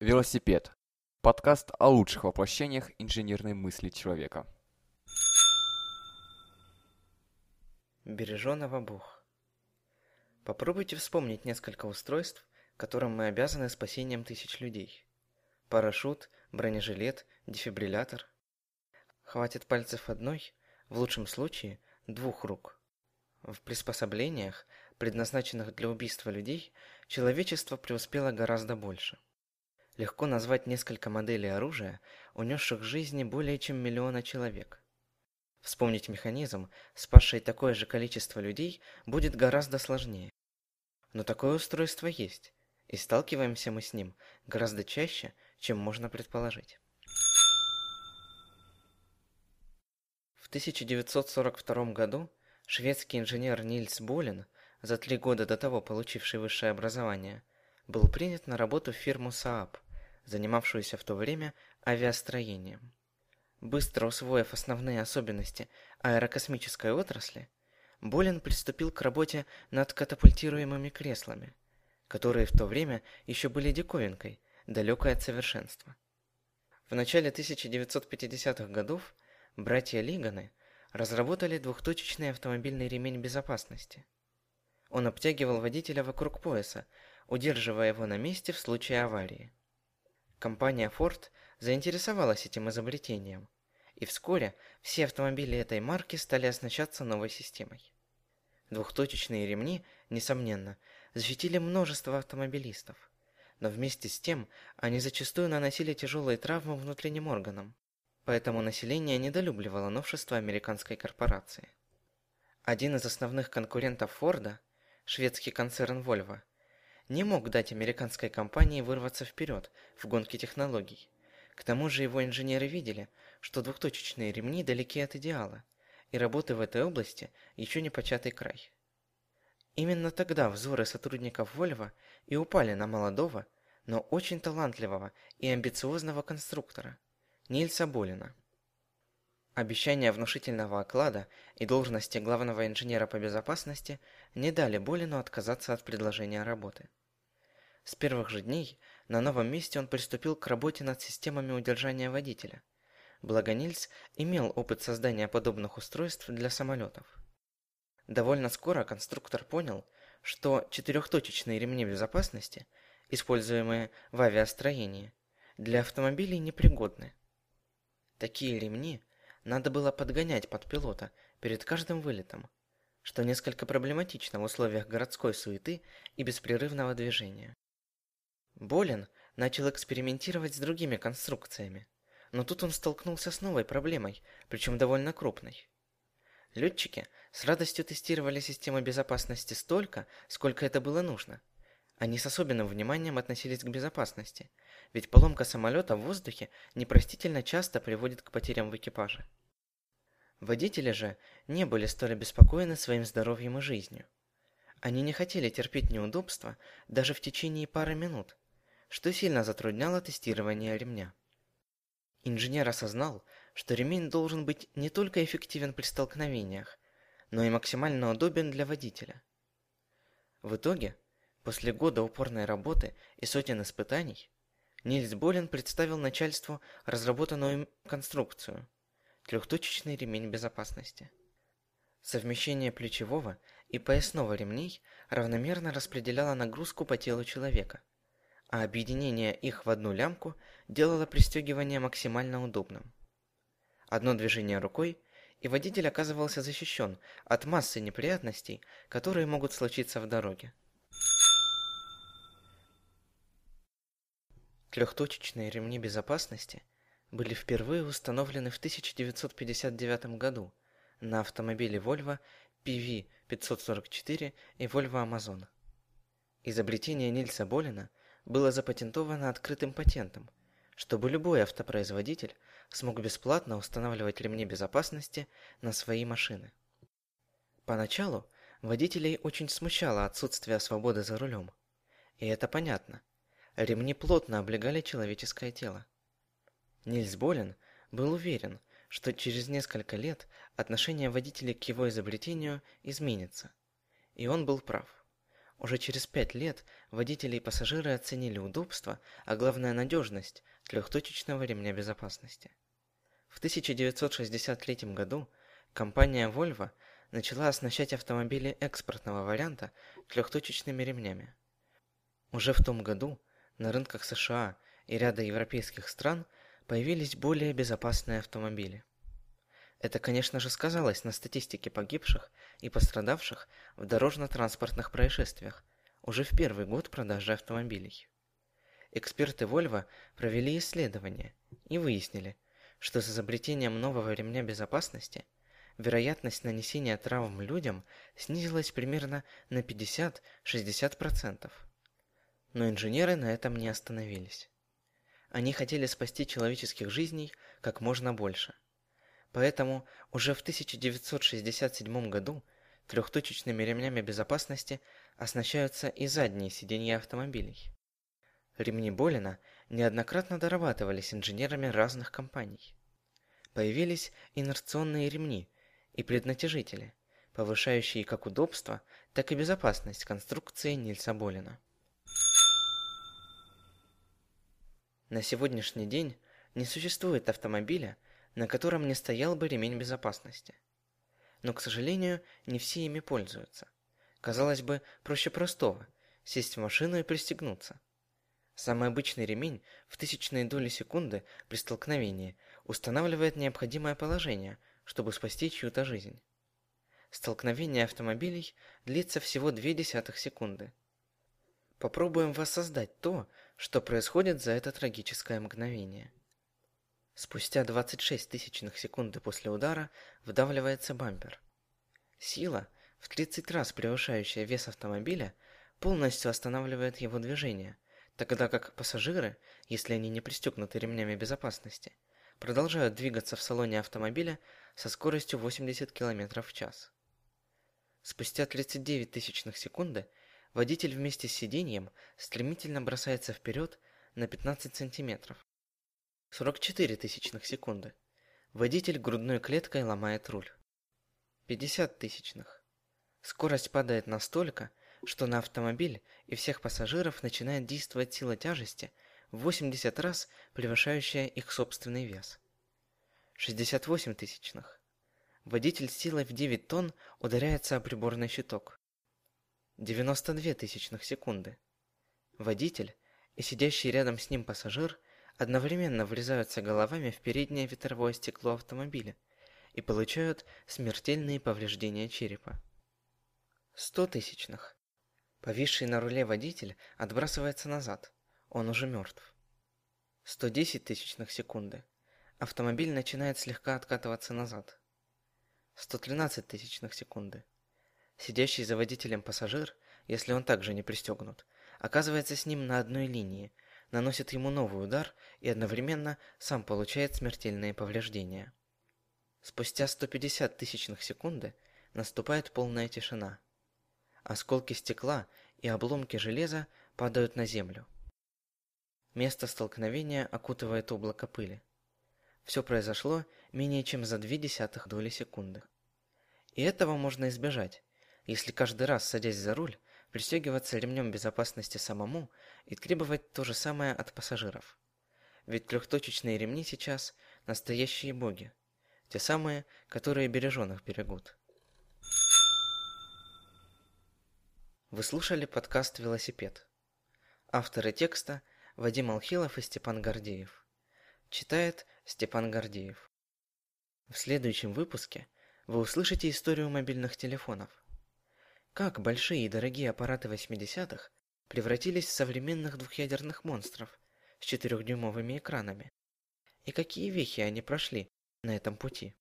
Велосипед. Подкаст о лучших воплощениях инженерной мысли человека. Береженого Бог. Попробуйте вспомнить несколько устройств, которым мы обязаны спасением тысяч людей. Парашют, бронежилет, дефибриллятор. Хватит пальцев одной, в лучшем случае двух рук. В приспособлениях, предназначенных для убийства людей, человечество преуспело гораздо больше. Легко назвать несколько моделей оружия, унесших жизни более чем миллиона человек. Вспомнить механизм, спасший такое же количество людей, будет гораздо сложнее. Но такое устройство есть, и сталкиваемся мы с ним гораздо чаще, чем можно предположить. В 1942 году шведский инженер Нильс Болин, за три года до того получивший высшее образование, был принят на работу в фирму Saab, занимавшуюся в то время авиастроением. Быстро усвоив основные особенности аэрокосмической отрасли, Болин приступил к работе над катапультируемыми креслами, которые в то время еще были диковинкой, далекой от совершенства. В начале 1950-х годов братья Лиганы разработали двухточечный автомобильный ремень безопасности. Он обтягивал водителя вокруг пояса, удерживая его на месте в случае аварии. Компания Ford заинтересовалась этим изобретением, и вскоре все автомобили этой марки стали оснащаться новой системой. Двухточечные ремни, несомненно, защитили множество автомобилистов, но вместе с тем они зачастую наносили тяжелые травмы внутренним органам, поэтому население недолюбливало новшества американской корпорации. Один из основных конкурентов Форда, шведский концерн Volvo, не мог дать американской компании вырваться вперед в гонке технологий. К тому же его инженеры видели, что двухточечные ремни далеки от идеала, и работы в этой области еще не початый край. Именно тогда взоры сотрудников Volvo и упали на молодого, но очень талантливого и амбициозного конструктора Нильса Болина. Обещания внушительного оклада и должности главного инженера по безопасности не дали Болину отказаться от предложения работы. С первых же дней на новом месте он приступил к работе над системами удержания водителя. Благо Нильс имел опыт создания подобных устройств для самолетов. Довольно скоро конструктор понял, что четырехточечные ремни безопасности, используемые в авиастроении, для автомобилей непригодны. Такие ремни надо было подгонять под пилота перед каждым вылетом, что несколько проблематично в условиях городской суеты и беспрерывного движения. Болин начал экспериментировать с другими конструкциями, но тут он столкнулся с новой проблемой, причем довольно крупной. Летчики с радостью тестировали системы безопасности столько, сколько это было нужно. Они с особенным вниманием относились к безопасности, ведь поломка самолета в воздухе непростительно часто приводит к потерям в экипаже. Водители же не были столь обеспокоены своим здоровьем и жизнью. Они не хотели терпеть неудобства даже в течение пары минут, что сильно затрудняло тестирование ремня. Инженер осознал, что ремень должен быть не только эффективен при столкновениях, но и максимально удобен для водителя. В итоге, после года упорной работы и сотен испытаний, Нильс Болин представил начальству разработанную им конструкцию – трехточечный ремень безопасности. Совмещение плечевого и поясного ремней равномерно распределяло нагрузку по телу человека – а объединение их в одну лямку делало пристегивание максимально удобным. Одно движение рукой, и водитель оказывался защищен от массы неприятностей, которые могут случиться в дороге. Трехточечные ремни безопасности были впервые установлены в 1959 году на автомобиле Volvo PV544 и Volvo Amazon. Изобретение Нильса Болина было запатентовано открытым патентом, чтобы любой автопроизводитель смог бесплатно устанавливать ремни безопасности на свои машины. Поначалу водителей очень смущало отсутствие свободы за рулем. И это понятно. Ремни плотно облегали человеческое тело. Нильс Болин был уверен, что через несколько лет отношение водителей к его изобретению изменится. И он был прав. Уже через пять лет водители и пассажиры оценили удобство, а главное надежность трехточечного ремня безопасности. В 1963 году компания Volvo начала оснащать автомобили экспортного варианта трехточечными ремнями. Уже в том году на рынках США и ряда европейских стран появились более безопасные автомобили. Это, конечно же, сказалось на статистике погибших и пострадавших в дорожно-транспортных происшествиях уже в первый год продажи автомобилей. Эксперты Volvo провели исследование и выяснили, что с изобретением нового ремня безопасности вероятность нанесения травм людям снизилась примерно на 50-60%. Но инженеры на этом не остановились. Они хотели спасти человеческих жизней как можно больше – Поэтому уже в 1967 году трехточечными ремнями безопасности оснащаются и задние сиденья автомобилей. Ремни Болина неоднократно дорабатывались инженерами разных компаний. Появились инерционные ремни и преднатяжители, повышающие как удобство, так и безопасность конструкции Нильса Болина. На сегодняшний день не существует автомобиля, на котором не стоял бы ремень безопасности. Но, к сожалению, не все ими пользуются. Казалось бы, проще простого – сесть в машину и пристегнуться. Самый обычный ремень в тысячные доли секунды при столкновении устанавливает необходимое положение, чтобы спасти чью-то жизнь. Столкновение автомобилей длится всего десятых секунды. Попробуем воссоздать то, что происходит за это трагическое мгновение. Спустя 26 тысячных секунды после удара вдавливается бампер. Сила, в 30 раз превышающая вес автомобиля, полностью останавливает его движение, тогда как пассажиры, если они не пристегнуты ремнями безопасности, продолжают двигаться в салоне автомобиля со скоростью 80 км в час. Спустя 39 тысячных секунды водитель вместе с сиденьем стремительно бросается вперед на 15 сантиметров, 44 тысячных секунды. Водитель грудной клеткой ломает руль. 50 тысячных. Скорость падает настолько, что на автомобиль и всех пассажиров начинает действовать сила тяжести в 80 раз превышающая их собственный вес. 68 тысячных. Водитель с силой в 9 тонн ударяется о приборный щиток. 92 тысячных секунды. Водитель и сидящий рядом с ним пассажир одновременно врезаются головами в переднее ветровое стекло автомобиля и получают смертельные повреждения черепа. Сто тысячных. Повисший на руле водитель отбрасывается назад. Он уже мертв. 110 тысячных секунды. Автомобиль начинает слегка откатываться назад. 113 тысячных секунды. Сидящий за водителем пассажир, если он также не пристегнут, оказывается с ним на одной линии – наносит ему новый удар и одновременно сам получает смертельные повреждения. Спустя 150 тысячных секунды наступает полная тишина. Осколки стекла и обломки железа падают на землю. Место столкновения окутывает облако пыли. Все произошло менее чем за две десятых доли секунды. И этого можно избежать, если каждый раз, садясь за руль, пристегиваться ремнем безопасности самому и требовать то же самое от пассажиров. Ведь трехточечные ремни сейчас – настоящие боги. Те самые, которые береженых берегут. Вы слушали подкаст «Велосипед». Авторы текста – Вадим Алхилов и Степан Гордеев. Читает Степан Гордеев. В следующем выпуске вы услышите историю мобильных телефонов – как большие и дорогие аппараты 80-х превратились в современных двухъядерных монстров с четырехдюймовыми экранами? И какие вехи они прошли на этом пути?